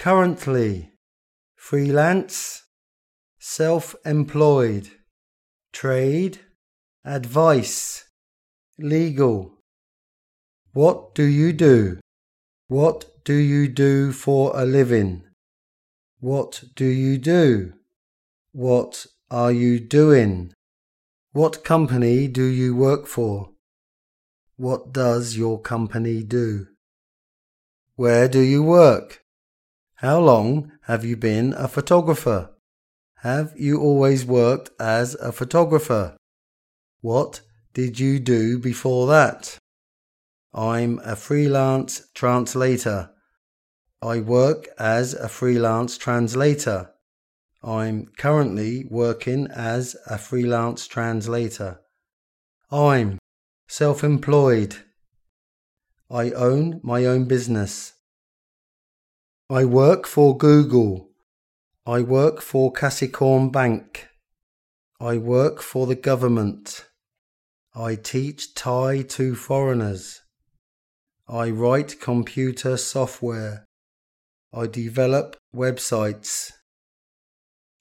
currently, freelance, self employed, trade, advice, legal. What do you do? What do you do for a living? What do you do? What are you doing? What company do you work for? What does your company do? Where do you work? How long have you been a photographer? Have you always worked as a photographer? What did you do before that? I'm a freelance translator. I work as a freelance translator. I'm currently working as a freelance translator. I'm self employed. I own my own business. I work for Google. I work for Kasikorn Bank. I work for the government. I teach Thai to foreigners. I write computer software. I develop websites.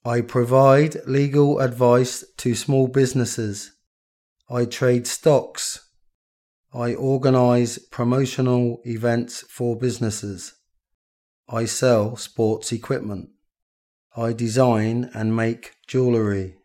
I provide legal advice to small businesses. I trade stocks. I organize promotional events for businesses. I sell sports equipment. I design and make jewellery.